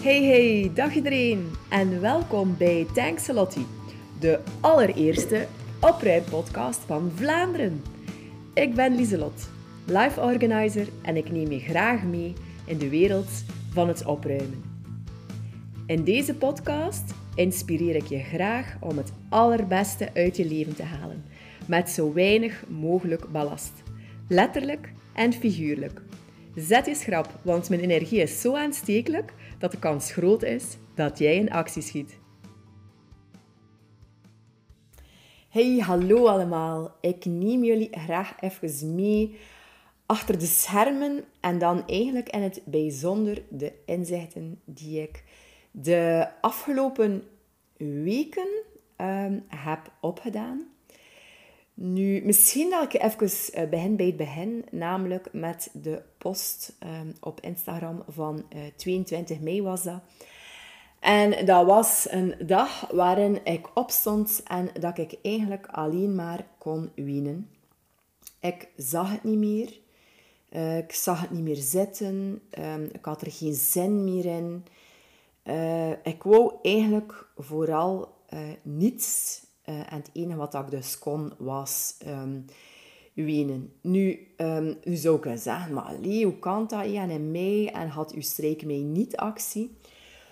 Hey hey, dag iedereen en welkom bij Lottie, de allereerste opruimpodcast van Vlaanderen. Ik ben Lieselot, life organizer en ik neem je graag mee in de wereld van het opruimen. In deze podcast inspireer ik je graag om het allerbeste uit je leven te halen, met zo weinig mogelijk ballast, letterlijk en figuurlijk. Zet je schrap, want mijn energie is zo aanstekelijk dat de kans groot is dat jij in actie schiet. Hey, hallo allemaal. Ik neem jullie graag even mee achter de schermen en dan eigenlijk in het bijzonder de inzichten die ik de afgelopen weken um, heb opgedaan. Nu, misschien dat ik even eh, begin bij het begin, namelijk met de post um, op Instagram van uh, eh, 22 mei was dat. En dat was een dag waarin ik opstond en dat ik eigenlijk alleen maar kon winnen. Ik zag het niet meer. Uh, ik zag het niet meer zitten. Um, ik had er geen zin meer in. Ik wou eigenlijk vooral niets uh, en het enige wat ik dus kon, was um, wenen. Nu, um, nu zou ik zeggen, maar allee, hoe kan dat? Ja, in en had uw streek mij niet actie.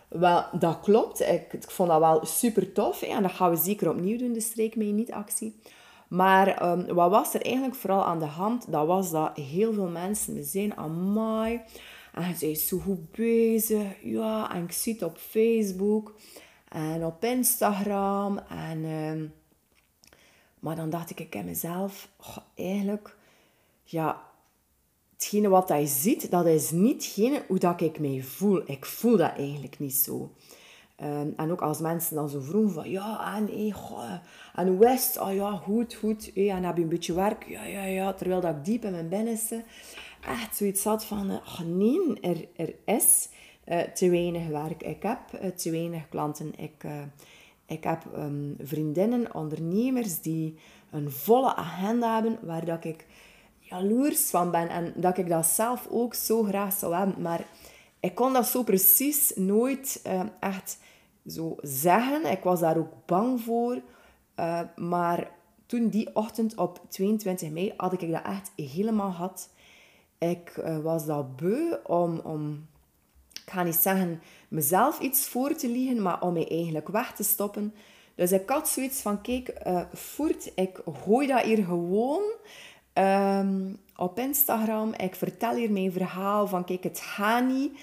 Wel, dat klopt. Ik, vond dat wel super tof. En dat gaan we zeker opnieuw doen, de streek mij niet actie. Maar um, wat was er eigenlijk vooral aan de hand? Dat was dat heel veel mensen me zeiden, amai, en bent zo goed bezig. Ja, en ik zie het op Facebook en op Instagram. En, uh, maar dan dacht ik, ik in mezelf, eigenlijk, ja, hetgene wat hij ziet, dat is niet hetgene hoe dat ik mij voel. Ik voel dat eigenlijk niet zo. Um, en ook als mensen dan zo vroegen van, ja, en, hey, goh, en het? Oh ja, goed, goed. Hey, en heb je een beetje werk? Ja, ja, ja. Terwijl dat ik diep in mijn binnenste echt zoiets had van, oh nee, er, er is uh, te weinig werk. Ik heb uh, te weinig klanten. Ik, uh, ik heb um, vriendinnen, ondernemers die een volle agenda hebben waar dat ik jaloers van ben en dat ik dat zelf ook zo graag zou hebben. Maar ik kon dat zo precies nooit echt zo zeggen. Ik was daar ook bang voor. maar toen die ochtend op 22 mei had ik dat echt helemaal gehad. Ik was dat beu om, om ik ga niet zeggen mezelf iets voor te liegen, maar om mij eigenlijk weg te stoppen. Dus ik had zoiets van, kijk, voert, ik gooi dat hier gewoon um, op Instagram. Ik vertel hier mijn verhaal van, kijk, het gaat niet.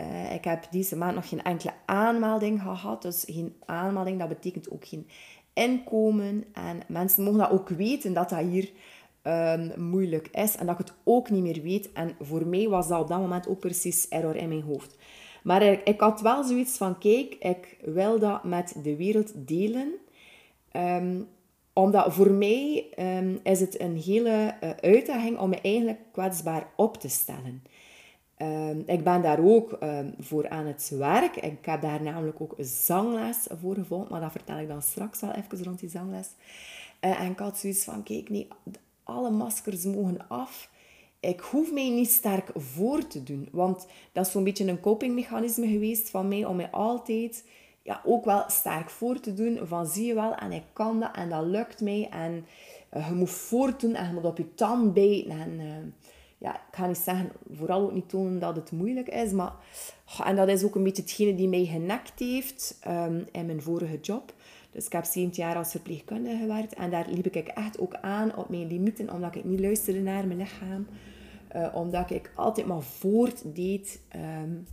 Uh, ik heb deze maand nog geen enkele aanmelding gehad. Dus geen aanmelding, dat betekent ook geen inkomen. En mensen mogen dat ook weten, dat dat hier um, moeilijk is en dat ik het ook niet meer weet. En voor mij was dat op dat moment ook precies error in mijn hoofd. Maar ik, had wel zoiets van, kijk, ik wil dat met de wereld delen. Um, omdat voor mij um, is het een hele uh, uitdaging om me eigenlijk kwetsbaar op te stellen. Ik ben daar ook voor aan het werk. Ik heb daar namelijk ook een zangles voor gevolgd, maar dat vertel ik dan straks wel even rond die zangles. Uh, en ik had zoiets van, kijk, nee, alle maskers mogen af. Ik hoef mij niet sterk voor te doen. Want dat is zo'n beetje een copingmechanisme geweest van mij om mij altijd ja, ook wel sterk voor te doen. Van zie je wel, en ik kan dat en dat lukt mij. En uh, je moet voortdoen en je moet op je tand bijten. En uh, ja, ik ga niet zeggen, vooral ook niet tonen dat het moeilijk is. Maar, en dat is ook een beetje hetgene die mij genekt heeft um, in mijn vorige job. Dus ik heb 17 jaar als verpleegkundige gewerkt en daar liep ik echt ook aan op mijn limieten, omdat ik niet luisterde naar mijn lichaam. Uh, omdat ik altijd maar voortdeed. Um,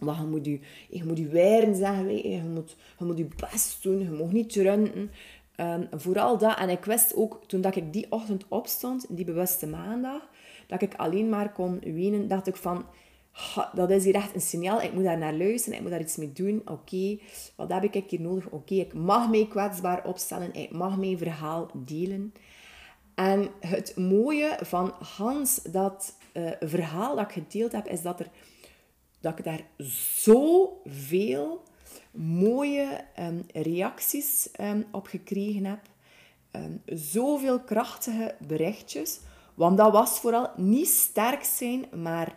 je moet je, je moet je wijren zeggen, je moet, je moet je best doen, je mag niet runten. Um, vooral dat. En ik wist ook, toen dat ik die ochtend opstond, die bewuste maandag, dat ik alleen maar kon wenen, dacht ik van dat is hier echt een signaal. Ik moet daar naar luisteren. Ik moet daar iets mee doen. Oké, wat heb ik hier nodig? Oké, ik mag mij kwetsbaar opstellen. Ik mag mijn verhaal delen. En het mooie van Hans, dat uh, verhaal dat ik gedeeld heb, is dat, er, dat ik daar zoveel mooie um, reacties um, op gekregen heb. Um, zoveel krachtige berichtjes. Want dat was vooral niet sterk zijn, maar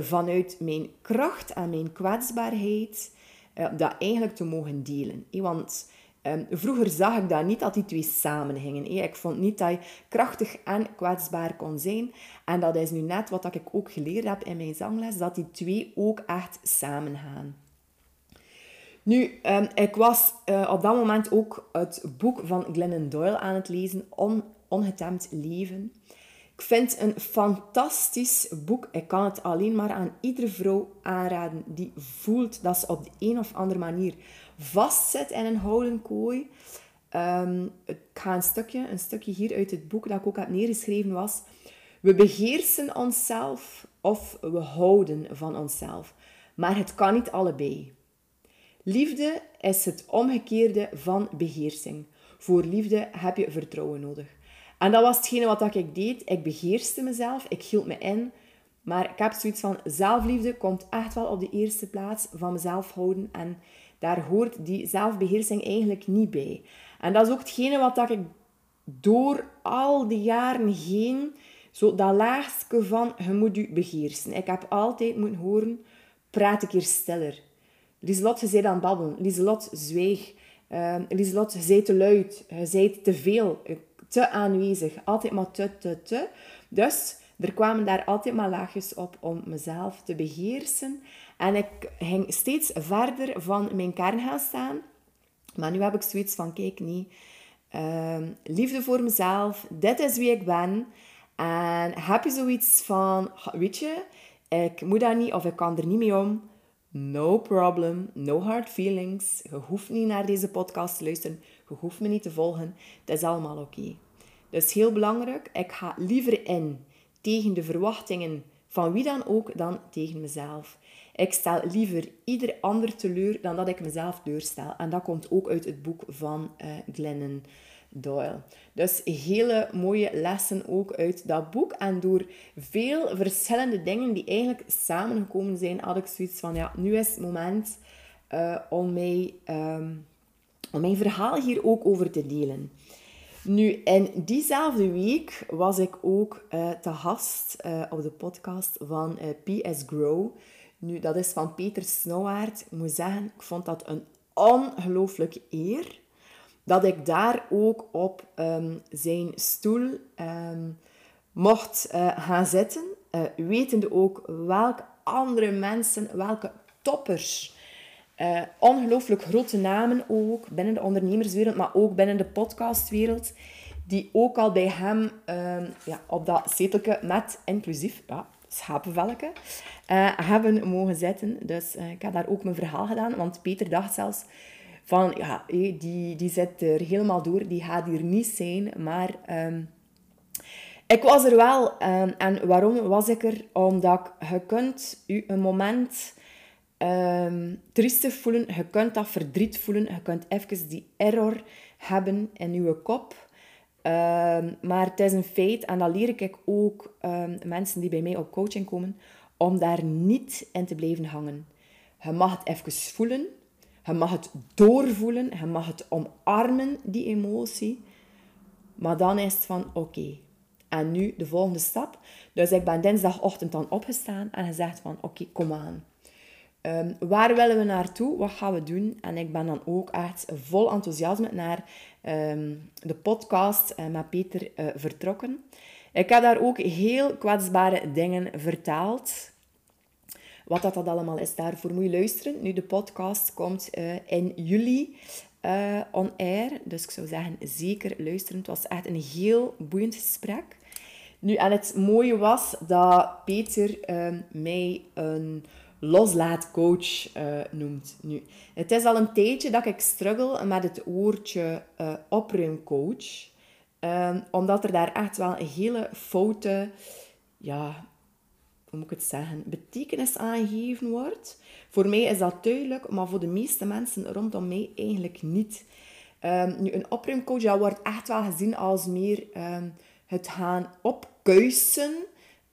vanuit mijn kracht en mijn kwetsbaarheid uh, dat eigenlijk te mogen delen. Want um, vroeger zag ik dat niet dat die twee samenhingen. Ik vond niet dat je krachtig en kwetsbaar kon zijn. En dat is nu net wat ik ook geleerd heb in mijn zangles, dat die twee ook echt samengaan. Nu, um, ik was uh, op dat moment ook het boek van Glennon Doyle aan het lezen, On, Ongetemd Leven. Ik vind het een fantastisch boek. Ik kan het alleen maar aan iedere vrouw aanraden die voelt dat ze op de een of andere manier vastzit in een houden kooi. Um, ik ga een stukje, een stukje hier uit het boek dat ik ook heb neergeschreven was. We beheersen onszelf of we houden van onszelf. Maar het kan niet allebei. Liefde is het omgekeerde van beheersing. Voor liefde heb je vertrouwen nodig. En dat was hetgene wat ik deed. Ik beheerste mezelf, ik hield me in. Maar ik heb zoiets van, zelfliefde komt echt wel op de eerste plaats van mezelf houden. En daar hoort die zelfbeheersing eigenlijk niet bij. En dat is ook hetgene wat ik door al die jaren heen, zo dat laagste van, je moet je beheersen. Ik heb altijd moeten horen, praat een keer stiller. Lieselot, je zei aan babbelen. Lieselot, zwijg. Uh, Lieselot, je zei te luid. Je zei te veel. Te aanwezig. Altijd maar te, te, te. Dus er kwamen daar altijd maar laagjes op om mezelf te beheersen. En ik ging steeds verder van mijn kern gaan staan. Maar nu heb ik zoiets van, kijk, niet. Uh, liefde voor mezelf. Dit is wie ik ben. En heb je zoiets van, weet je, ik moet daar niet of ik kan er niet mee om. No problem, no hard feelings. Je hoeft niet naar deze podcast te luisteren. Je hoeft me niet te volgen. Het is allemaal oké. Dus heel belangrijk, ik ga liever in tegen de verwachtingen van wie dan ook dan tegen mezelf. Ik stel liever ieder ander teleur dan dat ik mezelf deurstel. En dat komt ook uit het boek van uh, Glennon Doyle. Dus hele mooie lessen ook uit dat boek. En door veel verschillende dingen die eigenlijk samengekomen zijn, had ik zoiets van, ja, nu is het moment uh, om, um, om mijn verhaal hier ook over te delen. Nu, in diezelfde week was ik ook uh, te gast uh, op de podcast van PS Grow. Nu, dat is van Peter Snowwaard. Ik moet zeggen, ik vond dat een ongelooflijke eer dat ik daar ook op um, zijn stoel um, mocht gaan zitten, wetende ook welke andere mensen, welke toppers, uh, ongelooflijk grote namen ook binnen de ondernemerswereld, maar ook binnen de podcastwereld, die ook al bij hem um, ja, op dat zetelke met inclusief ja, schapenvelken hebben mogen zitten. Dus ik heb daar ook mijn verhaal gedaan, want Peter dacht zelfs van ja, die, die zit er helemaal door, die gaat hier niet zijn. Maar um, ik was er wel. Um, en waarom was ik er? Omdat je kunt je een moment um, triestig voelen, je kunt dat verdriet voelen, je kunt even die error hebben in je kop. Um, maar het is een feit, en dat leer ik ook um, mensen die bij mij op coaching komen, om daar niet in te blijven hangen. Je mag het even voelen, je mag het doorvoelen, je mag het omarmen, die emotie. Maar dan is het van, oké, en nu de volgende stap. Dus ik ben dinsdagochtend dan opgestaan en gezegd van, oké, kom aan. Um, waar willen we naartoe? Wat gaan we doen? En ik ben dan ook echt vol enthousiasme naar um, de podcast uh, met Peter uh, vertrokken. Ik heb daar ook heel kwetsbare dingen verteld. Wat dat, dat allemaal is, daarvoor moet je luisteren. Nu, de podcast komt uh, in juli on air. Dus ik zou zeggen, zeker luisteren. Het was echt een heel boeiend gesprek. Nu, en het mooie was dat Peter uh, mij een loslaatcoach uh, noemt. Nu, het is al een tijdje dat ik struggle met het woordje uh, opruimcoach. Um, omdat er daar echt wel een hele foute ja, hoe moet ik het zeggen, betekenis aangegeven wordt. Voor mij is dat duidelijk, maar voor de meeste mensen rondom mij eigenlijk niet. Um, nu, een opruimcoach dat wordt echt wel gezien als meer um, het gaan opkuisen.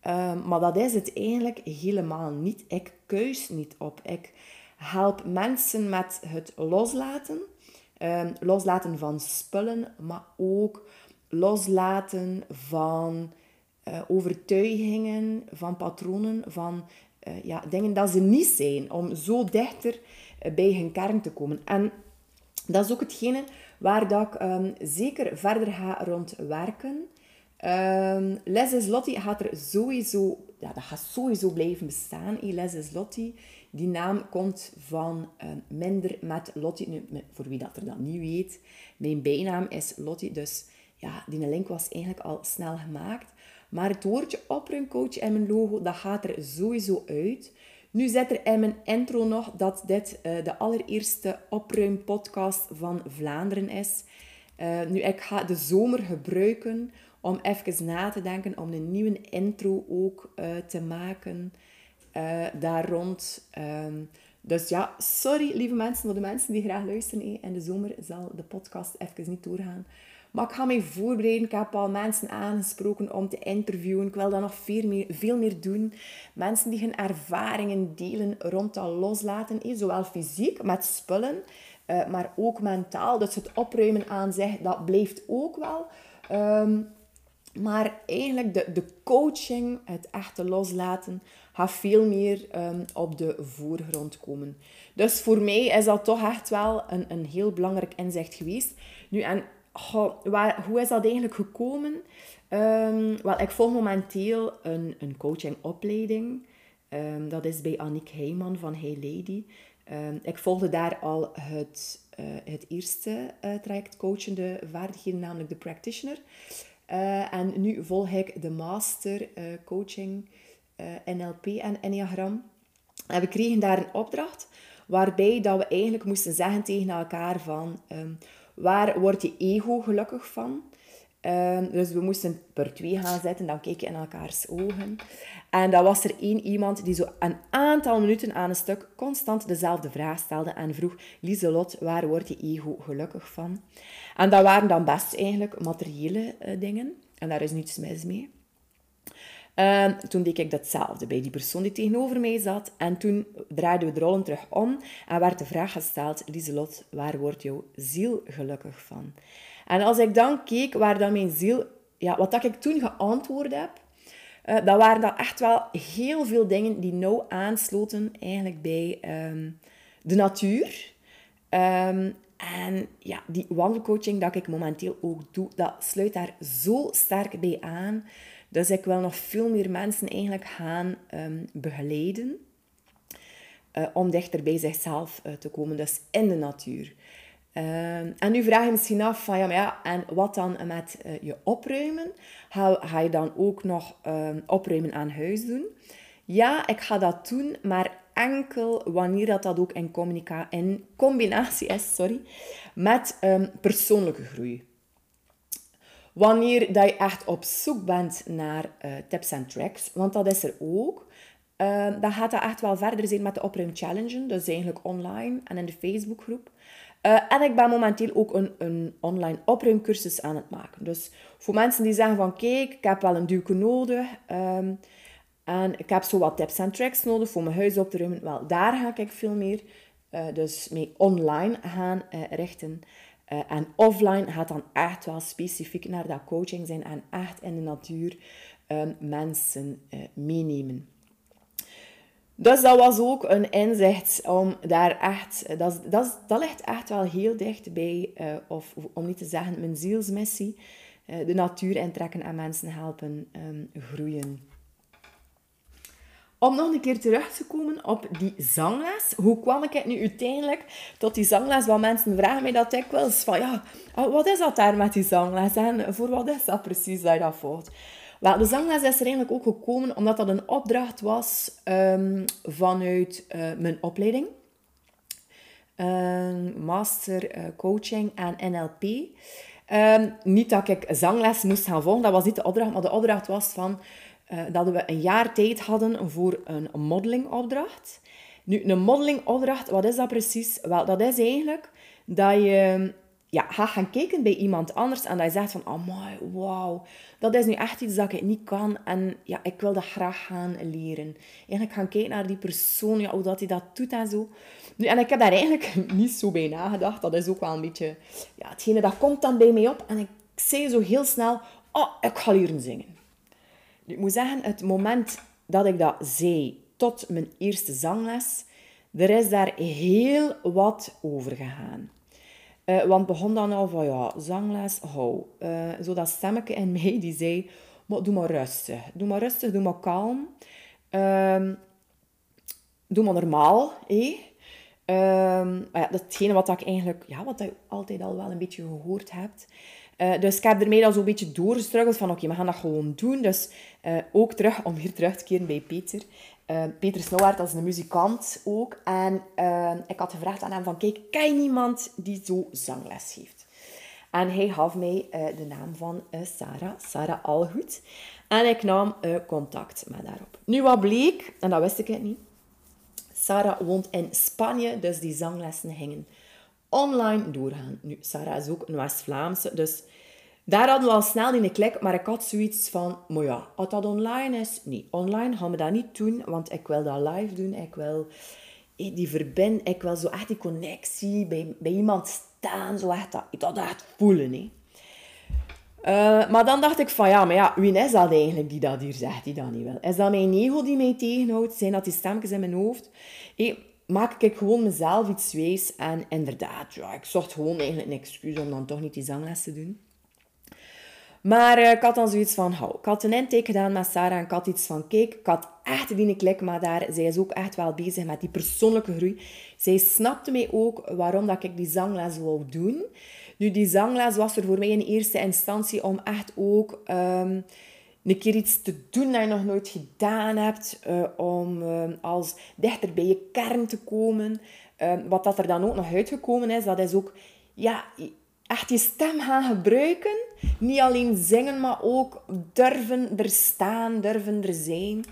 Um, maar dat is het eigenlijk helemaal niet. Ik kuis niet op. Ik help mensen met het loslaten. loslaten van spullen, maar ook loslaten van uh, overtuigingen, van patronen, van uh, ja, dingen dat ze niet zijn. Om zo dichter bij hun kern te komen. En dat is ook hetgene waar dat ik um, zeker verder ga rond werken. Um, Les is Lottie gaat er sowieso, ja, dat gaat sowieso blijven bestaan. Les is Lottie. Die naam komt van um, minder met Lottie. Nu, voor wie dat er dat niet weet, mijn bijnaam is Lottie. Dus ja, die link was eigenlijk al snel gemaakt. Maar het woordje opruimcoach en mijn logo, dat gaat er sowieso uit. Nu zit er in mijn intro nog dat dit uh, de allereerste opruimpodcast van Vlaanderen is. Uh, nu, ik ga de zomer gebruiken om even na te denken, om een nieuwe intro ook uh, te maken daar rond. Um, dus ja, sorry lieve mensen, voor de mensen die graag luisteren. In de zomer zal de podcast even niet doorgaan. Maar ik ga mij voorbereiden. Ik heb al mensen aangesproken om te interviewen. Ik wil dat nog veel meer, veel meer doen. Mensen die hun ervaringen delen rond dat loslaten. Zowel fysiek, met spullen, eh, maar ook mentaal. Dus het opruimen aan zich, dat blijft ook wel. Ehm, maar eigenlijk de, de coaching, het echte loslaten, gaat veel meer ehm, op de voorgrond komen. Dus voor mij is dat toch echt wel een, een heel belangrijk inzicht geweest. Nu, en hoe is dat eigenlijk gekomen? Um, wel, ik volg momenteel een, een coachingopleiding. Um, dat is bij Annick Heijman van Hey Lady. Ik volgde daar al het, uh, het eerste uh, traject coachende vaardigheden, namelijk de practitioner. Uh, en nu volg ik de master coaching NLP en Enneagram. En we kregen daar een opdracht waarbij dat we eigenlijk moesten zeggen tegen elkaar van Waar wordt je ego gelukkig van? Ehm, dus we moesten per twee gaan zitten, dan keken in elkaars ogen. En dan was er één iemand die zo een aantal minuten aan een stuk constant dezelfde vraag stelde en vroeg, Lieselot, waar wordt je ego gelukkig van? En dat waren dan best eigenlijk materiële uh, dingen. En daar is niets mis mee. Uh, toen deed ik datzelfde bij die persoon die tegenover mij zat. En toen draaiden we de rollen terug om en werd de vraag gesteld, Lieselot, waar wordt jouw ziel gelukkig van? En als ik dan keek waar dan mijn ziel, ja, wat dat ik toen geantwoord heb, uh, dat waren dan echt wel heel veel dingen die nauw aansloten eigenlijk bij um, de natuur. Um, en ja, die wandelcoaching dat ik momenteel ook doe, dat sluit daar zo sterk bij aan. Dus ik wil nog veel meer mensen eigenlijk gaan um, begeleiden uh, om dichter bij zichzelf uh, te komen, dus in de natuur. Um, en nu vraag je misschien af van ja, maar ja, en wat dan met uh, je opruimen? Ga, ga, je dan ook nog um, opruimen aan huis doen? Ja, ik ga dat doen, maar enkel wanneer dat, dat ook in, in combinatie is sorry, met persoonlijke groei. Wanneer dat je echt op zoek bent naar uh, tips en tricks, want dat is er ook, uh, dan gaat dat echt wel verder zijn met de Opruim Challenge. Dus eigenlijk online en in de Facebookgroep. Uh, en ik ben momenteel ook een, een online opruimcursus aan het maken. Dus voor mensen die zeggen van kijk, ik heb wel een duwke nodig um, en ik heb zo wat tips en tricks nodig voor mijn huis op te ruimen. Wel, daar ga ik veel meer uh, dus mee online gaan uh, richten. Uh, en offline gaat dan echt wel specifiek naar dat coaching zijn en echt in de natuur um, mensen meenemen. Dus dat was ook een inzicht om daar echt, dat, dat, dat ligt echt wel heel dicht bij, of om niet te zeggen mijn zielsmissie, de natuur intrekken en mensen helpen um, groeien. Om nog een keer terug te komen op die zangles. Hoe kwam ik nu uiteindelijk tot die zangles? Want mensen vragen mij dat dikwijls van, ja, oh, wat is dat daar met die zangles? En voor wat is dat precies dat je dat volgt? Wel, de zangles is er eigenlijk ook gekomen omdat dat een opdracht was um, vanuit uh, mijn opleiding. Um, master uh, coaching en NLP. Um, niet dat ik zangles moest gaan volgen, dat was niet de opdracht, maar de opdracht was van uh, dat we een jaar tijd hadden voor een modelingopdracht. Nu, een modelingopdracht, wat is dat precies? Wel, dat is eigenlijk dat je ja, gaat gaan kijken bij iemand anders en dat je zegt van, oh my, wauw, dat is nu echt iets dat ik niet kan en ja, ik wil dat graag gaan leren. Eigenlijk gaan kijken naar die persoon, ja, hoe dat hij dat doet en zo. Nu, en ik heb daar eigenlijk niet zo bij nagedacht. Dat is ook wel een beetje, ja, hetgene dat komt dan bij mij op en ik zei zo heel snel, oh, ik ga leren zingen ik moet zeggen, het moment dat ik dat zei, tot mijn eerste zangles, er is daar heel wat over gegaan. Uh, want begon dan al van, ja, zangles, hou. Uh, zo dat stemmetje in mij die zei, maar doe maar rustig. Doe maar rustig, doe maar kalm. Uh, doe maar normaal, hé. Um, ja, dat is hetgene wat ik eigenlijk, ja, wat je altijd al wel een beetje gehoord hebt. Uh, dus ik heb ermee al zo'n beetje doorgestruggeld van oké, we gaan dat gewoon doen. Dus uh, ook terug, om weer terug te keren bij Peter. Uh, Peter Snowhart, dat is een muzikant ook. En ik had gevraagd aan hem van, kijk, ken je iemand die zo zangles geeft? En hij gaf mij de naam van Sarah, Sarah Algoed. En ik nam contact met haar op. Nu, wat bleek, en dat wist ik niet, Sarah woont in Spanje, dus die zanglessen gingen online doorgaan. Nu, Sarah is ook een West-Vlaamse, dus daar hadden we al snel in de klik, maar ik had zoiets van, maar ja, als dat online is, nee, online gaan we dat niet doen, want ik wil dat live doen, ik wil die verbind, ik wil zo echt die connectie bij, bij iemand staan, zo echt dat, dat echt voelen, hè. Uh, maar dan dacht ik van, ja, maar ja, wie is dat eigenlijk die dat hier zegt, die dat niet wil? Is dat mijn ego die mij tegenhoudt? Zijn dat die stemmetjes in mijn hoofd? Hey, maak ik gewoon mezelf iets wees? En inderdaad, ja, ik zocht gewoon eigenlijk een excuus om dan toch niet die zangles te doen. Maar uh, ik had dan zoiets van, hou, ik had een intake gedaan met Sarah en ik had iets van, kijk, ik had echt die klik, maar daar, zij is ook echt wel bezig met die persoonlijke groei. Zij snapte mij ook waarom dat ik die zangles wou doen. Nu, die zangles was er voor mij in eerste instantie om echt ook um, een keer iets te doen dat je nog nooit gedaan hebt. Uh, om uh, als dichter bij je kern te komen. Uh, wat dat er dan ook nog uitgekomen is, dat is ook ja, echt je stem gaan gebruiken. Niet alleen zingen, maar ook durven er staan, durven er zijn.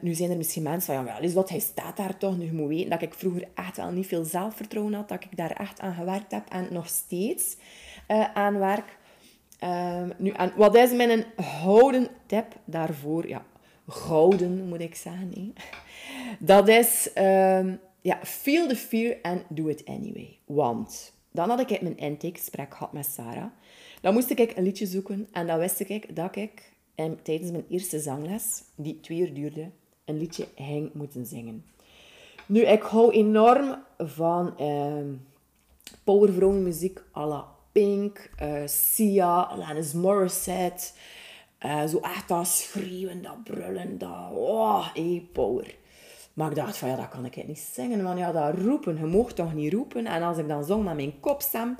Nu zijn er misschien mensen van, ja, is wat hij staat daar toch. Nu, je moet weten dat ik vroeger echt wel niet veel zelfvertrouwen had, dat ik daar echt aan gewerkt heb en nog steeds aan werk. Uh, nu, en wat is mijn houden tip daarvoor? Ja, gouden moet ik zeggen. Dat is, um, ja, feel the fear and do it anyway. Want dan had ik mijn intake-gesprek gehad met Sarah. Dan moest ik een liedje zoeken en dan wist ik dat ik en tijdens mijn eerste zangles, die twee uur duurde, een liedje ging moeten zingen. Nu, ik hou enorm van uh, muziek à la Pink, uh, Sia, Alanis Morissette. Uh, zo echt dat schreeuwen, dat brullen, dat... Oh, hey, power. Maar ik dacht van, ja, dat kan ik niet zingen. Want ja, dat roepen, je mocht toch niet roepen? En als ik dan zong met mijn kopstem...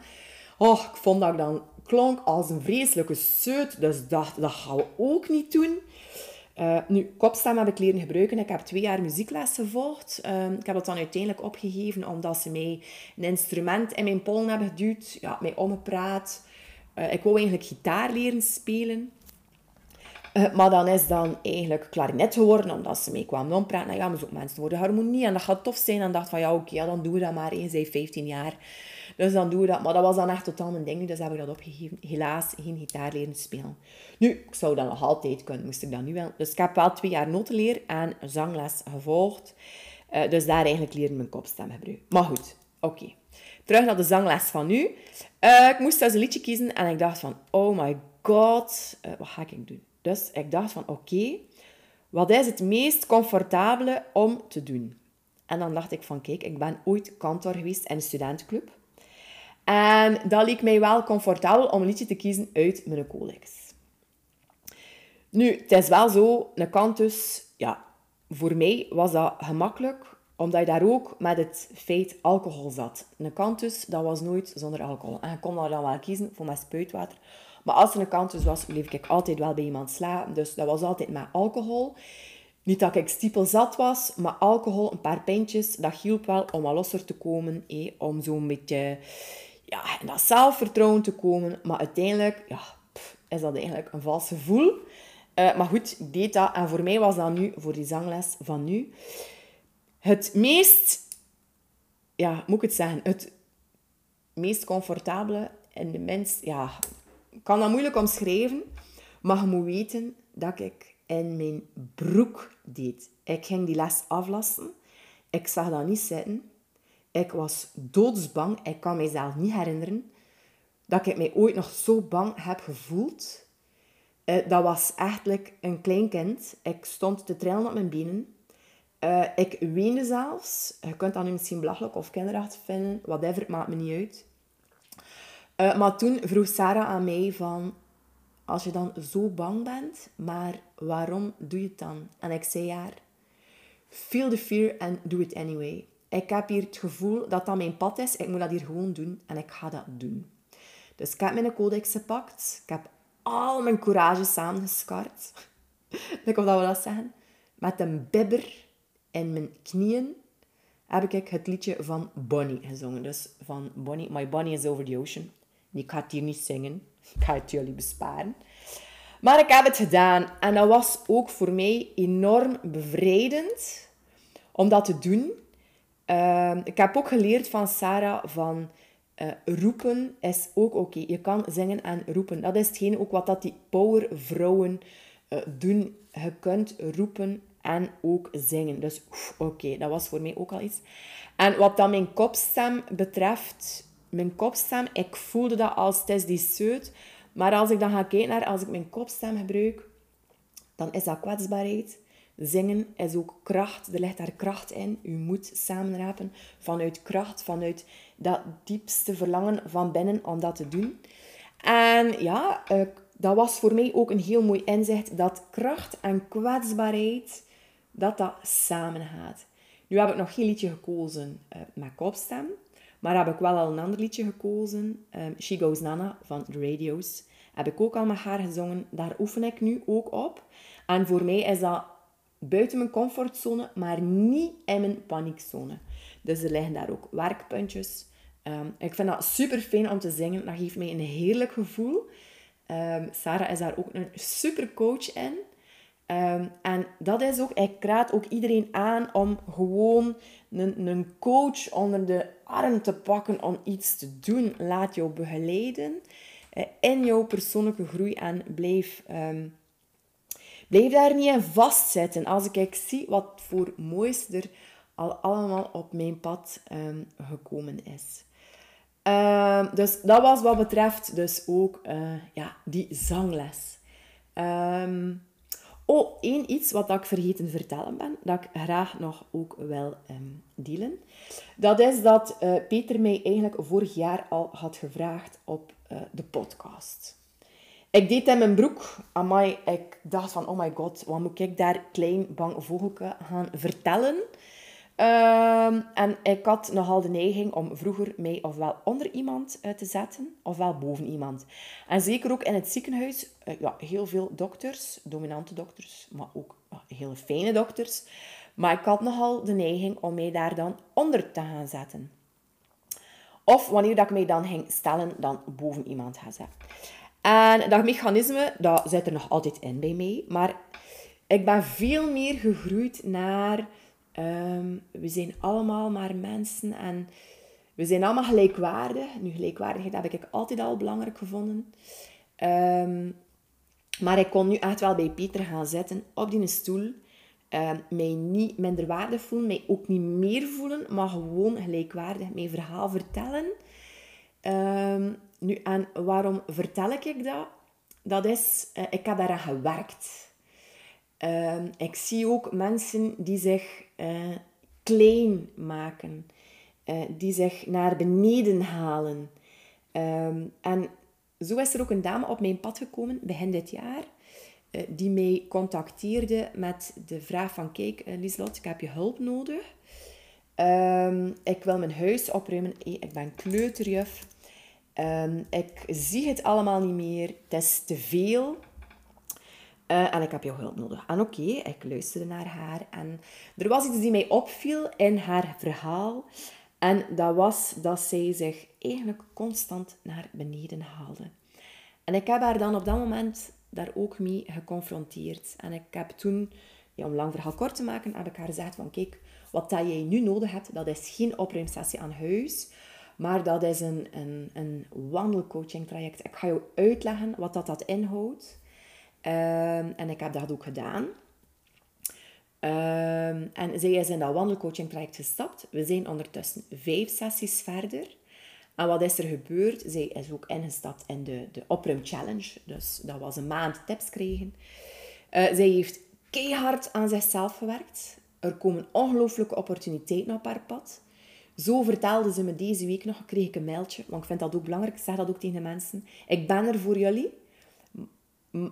Oh, ik vond dat ik dan klonk als een vreselijke seut. Dus dacht, dat gaan we ook niet doen. Uh, nu, kopstem heb ik leren gebruiken. Ik heb twee jaar muziekles gevolgd. Uh, ik heb het dan uiteindelijk opgegeven omdat ze mij een instrument in mijn pollen hebben geduwd. Ja, mij omgepraat. Uh, ik wou eigenlijk gitaar leren spelen. maar dan is dan eigenlijk klarinet geworden, omdat ze mee kwamen ompraten. Nou ja, maar zo mensen worden harmonie en dat gaat tof zijn. En dacht van, ja, oké, ja, dan doen we dat maar. Je zei 15 jaar. Dus dan doen we dat. Maar dat was dan echt totaal mijn ding. Dus heb ik dat opgegeven. Helaas geen gitaar leren spelen. Nu, ik zou dat nog altijd kunnen, moest ik dat nu wel. Dus ik heb wel twee jaar notenleer en zangles gevolgd. Uh, dus daar eigenlijk leren mijn kopstem gebruiken. Maar goed, oké. Terug naar de zangles van nu. Uh, ik moest dus een liedje kiezen en ik dacht van, oh my god, uh, wat ga ik doen? Dus ik dacht van, oké, wat is het meest comfortabele om te doen? En dan dacht ik van, kijk, ik ben ooit kantor geweest in een studentenclub. En dat leek mij wel comfortabel om een liedje te kiezen uit mijn codex. Nu, het is wel zo, een kantus, ja, voor mij was dat gemakkelijk, omdat je daar ook met het feit alcohol zat. Een kantus, dat was nooit zonder alcohol. En je kon daar dan wel kiezen voor mijn spuitwater. Maar als er een kantus was, bleef ik altijd wel bij iemand slapen. Dus dat was altijd met alcohol. Niet dat ik stiepel zat was, maar alcohol, een paar pintjes, dat hielp wel om wat losser te komen. Eh, om zo'n beetje ja, en dat zelfvertrouwen te komen. Maar uiteindelijk ja, is dat eigenlijk een vals gevoel. Uh, maar goed, ik deed dat. En voor mij was dat nu, voor die zangles van nu, het meest, ja, moet ik het zeggen, het meest comfortabele en de minst, ja, ik kan dat moeilijk omschrijven, maar je moet weten dat ik in mijn broek deed. Ik ging die les aflassen. Ik zag dat niet zitten. Ik was doodsbang. Ik kan mezelf niet herinneren dat ik mij ooit nog zo bang heb gevoeld. Uh, dat was eigenlijk een klein kind. Ik stond te trillen op mijn benen. Uh, ik weende zelfs. Je kunt dat nu misschien belachelijk of kinderachtig vinden. Whatever, het maakt me niet uit. Uh, maar toen vroeg Sarah aan mij van... Als je dan zo bang bent, maar waarom doe je het dan? En ik zei haar... Feel the fear and do it anyway. Ik heb hier het gevoel dat dat mijn pad is. Ik moet dat hier gewoon doen. En ik ga dat doen. Dus ik heb mijn codex gepakt. Ik heb al mijn courage samengeskart. ik of dat we dat zeggen. Met een bibber in mijn knieën heb ik het liedje van Bonnie gezongen. Dus van Bonnie, My Bonnie is Over the Ocean. Ik ga het hier niet zingen. Ik ga het jullie besparen. Maar ik heb het gedaan. En dat was ook voor mij enorm bevrijdend om dat te doen. Ehm, ik heb ook geleerd van Sarah van uh, roepen is ook oké. Je kan zingen en roepen. Dat is hetgeen ook wat dat die powervrouwen uh, doen. Je kunt roepen en ook zingen. Dus oké, dat was voor mij ook al iets. En wat dan mijn kopstem betreft, mijn kopstem, ik voelde dat als het is die zeut. Maar als ik dan ga kijken naar, als ik mijn kopstem gebruik, dan is dat kwetsbaarheid. Zingen is ook kracht. Er ligt daar kracht in. U moet samenrapen vanuit kracht, vanuit dat diepste verlangen van binnen om dat te doen. En ja, eh, dat was voor mij ook een heel mooi inzicht dat kracht en kwetsbaarheid dat dat samen gaat. Nu heb ik nog geen liedje gekozen uh, met kopstem, maar heb ik wel al een ander liedje gekozen, um, She Goes Nana van The Radios. Heb ik ook al met haar gezongen, daar oefen ik nu ook op. En voor mij is dat buiten mijn comfortzone, maar niet in mijn paniekzone. Dus er liggen daar ook werkpuntjes. Um, ik vind dat super fijn om te zingen. Dat geeft mij een heerlijk gevoel. Um, Sarah is daar ook een super coach in. Um, en dat is ook, ik raad ook iedereen aan om gewoon een, een coach onder de arm te pakken om iets te doen. Laat jou begeleiden uh, in jouw persoonlijke groei en blijf, blijf daar niet in vastzitten. Als ik, ik zie wat voor moois er al allemaal op mijn pad um, gekomen is. dus dat was wat betreft dus ook uh, ja, die zangles. Um, Oh, één iets wat ik vergeten vertellen ben, dat ik graag nog ook wil dealen. Dat is dat uh, Peter mij eigenlijk vorig jaar al had gevraagd op uh, de podcast. Ik deed in mijn broek. Amai, ik dacht van, oh my god, wat moet ik daar klein bang vogelke gaan vertellen? Ehm, en ik had nogal de neiging om vroeger mij ofwel onder iemand uh, te zetten, ofwel boven iemand. En zeker ook in het ziekenhuis, uh, ja, heel veel dokters, dominante dokters, maar ook uh, hele fijne dokters. Maar ik had nogal de neiging om mij daar dan onder te gaan zetten. Of wanneer dat ik mij dan ging stellen, dan boven iemand gaan zetten. En dat mechanisme, dat zit er nog altijd in bij mij. Maar ik ben veel meer gegroeid naar Ehm, we zijn allemaal maar mensen en we zijn allemaal gelijkwaardig. Nu, gelijkwaardigheid heb ik altijd al belangrijk gevonden. Ehm, maar ik kon nu echt wel bij Pieter gaan zitten op die stoel. Um, mij niet minder waardig voelen, mij ook niet meer voelen, maar gewoon gelijkwaardig mijn verhaal vertellen. Nu, en waarom vertel ik dat? Dat is, uh, ik heb daaraan gewerkt. Ehm, ik zie ook mensen die zich uh, klein maken, uh, die zich naar beneden halen. Um, en zo is er ook een dame op mijn pad gekomen begin dit jaar, uh, die mij contacteerde met de vraag van kijk Lieslot, ik heb je hulp nodig. Um, ik wil mijn huis opruimen. ik ben kleuterjuf. Ik zie het allemaal niet meer. Het is te veel. Uh, en ik heb jouw hulp nodig. En oké, ik luisterde naar haar. En er was iets die mij opviel in haar verhaal. En dat was dat zij zich eigenlijk constant naar beneden haalde. En ik heb haar dan op dat moment daar ook mee geconfronteerd. En ik heb toen, om lang verhaal kort te maken, heb ik haar gezegd van kijk, wat dat jij nu nodig hebt, dat is geen opruimsessie aan huis. Maar dat is een, een, een wandelcoaching traject. Ik ga jou uitleggen wat dat, dat inhoudt. Ehm, en ik heb dat ook gedaan. Um, en zij is in dat wandelcoaching traject gestapt. We zijn ondertussen vijf sessies verder. En wat is er gebeurd? Zij is ook ingestapt in de, de opruim challenge. Dus dat was een maand tips krijgen. Uh, zij heeft keihard aan zichzelf gewerkt. er komen ongelooflijke opportuniteiten op haar pad. Zo vertelde ze me deze week nog, kreeg ik een mailtje, want ik vind dat ook belangrijk, ik zeg dat ook tegen de mensen. Ik ben er voor jullie.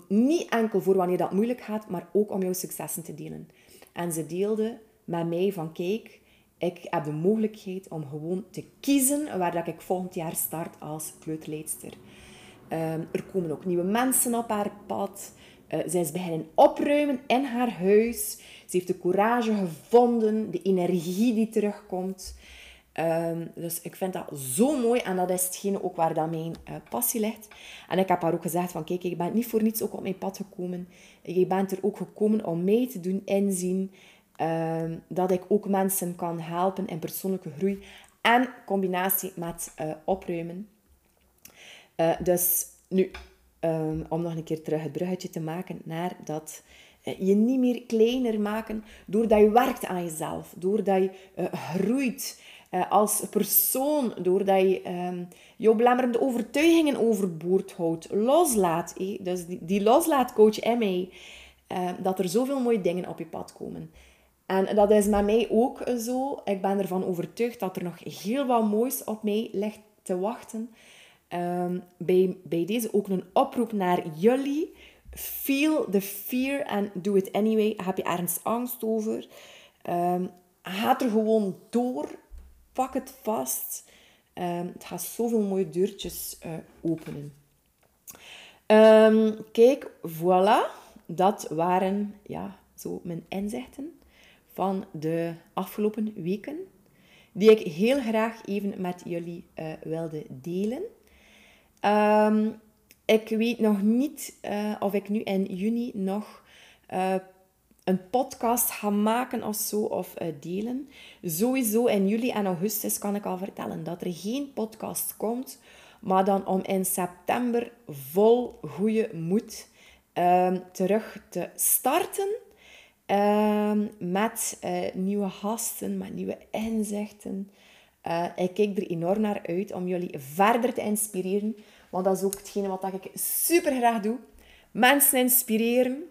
Niet enkel voor wanneer dat moeilijk gaat, maar ook om jouw successen te delen. En ze deelde met mij van, kijk, ik heb de mogelijkheid om gewoon te kiezen waar dat ik volgend jaar start als kleuterleidster. Ehm, er komen ook nieuwe mensen op haar pad. Uh, zij is beginnen opruimen in haar huis. Ze heeft de courage gevonden, de energie die terugkomt. Um, dus ik vind dat zo mooi en dat is hetgene ook waar dat mijn uh, passie ligt. En ik heb haar ook gezegd van kijk, ik ben niet voor niets ook op mijn pad gekomen. Je bent er ook gekomen om mij te doen inzien uh, dat ik ook mensen kan helpen in persoonlijke groei en combinatie met uh, opruimen. Uh, dus nu, um, om nog een keer terug het bruggetje te maken naar dat je niet meer kleiner maken doordat je werkt aan jezelf, doordat je groeit uh, als persoon, doordat je um, jouw belemmerende overtuigingen overboord houdt, loslaat. Eh? Dus die, die loslaatcoach in mij, uh, dat er zoveel mooie dingen op je pad komen. En dat is met mij ook zo. Ik ben ervan overtuigd dat er nog heel wat moois op mij ligt te wachten. Um, bij, bij deze ook een oproep naar jullie. Feel the fear and do it anyway. Heb je ergens angst over? Um, ga er gewoon door pak het vast. Um, het gaat zoveel mooie deurtjes uh, openen. Um, kijk, voilà. Dat waren ja, zo mijn inzichten van de afgelopen weken. Die ik heel graag even met jullie uh, wilde delen. Um, ik weet nog niet uh, of ik nu in juni nog een podcast gaan maken of zo, of uh, delen. Sowieso in juli en augustus kan ik al vertellen dat er geen podcast komt, maar dan om in september vol goede moed uh, terug te starten. Uh, met uh, nieuwe gasten, met nieuwe inzichten. Uh, ik kijk er enorm naar uit om jullie verder te inspireren. Want dat is ook hetgene wat ik super graag doe. Mensen inspireren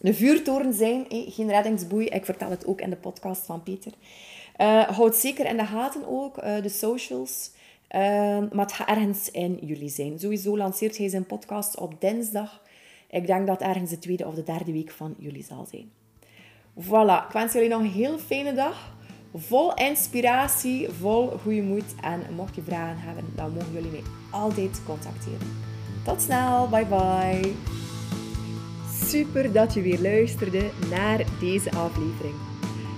een vuurtoren zijn, geen reddingsboei. Ik vertel het ook in de podcast van Peter. Uh, houd zeker in de gaten ook uh, de socials. Uh, maar het gaat ergens in juli zijn. Sowieso lanceert hij zijn podcast op dinsdag. Ik denk dat ergens de tweede of de derde week van juli zal zijn. Voilà, ik wens jullie nog een heel fijne dag. Vol inspiratie, vol goede moed. En mocht je vragen hebben, dan mogen jullie mij altijd contacteren. Tot snel, bye bye. Super dat je weer luisterde naar deze aflevering.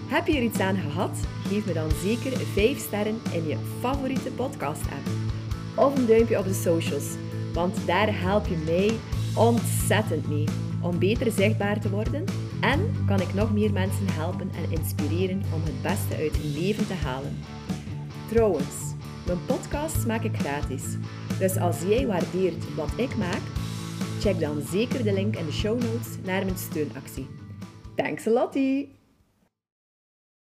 Heb je er iets aan gehad? Geef me dan zeker 5 sterren in je favoriete podcast-app. Of een duimpje op de socials, want daar help je mij ontzettend mee om beter zichtbaar te worden en kan ik nog meer mensen helpen en inspireren om het beste uit hun leven te halen. Trouwens, mijn podcast maak ik gratis. Dus als jij waardeert wat ik maak, Check dan zeker de link in de show notes naar mijn steunactie. Thanks a lot!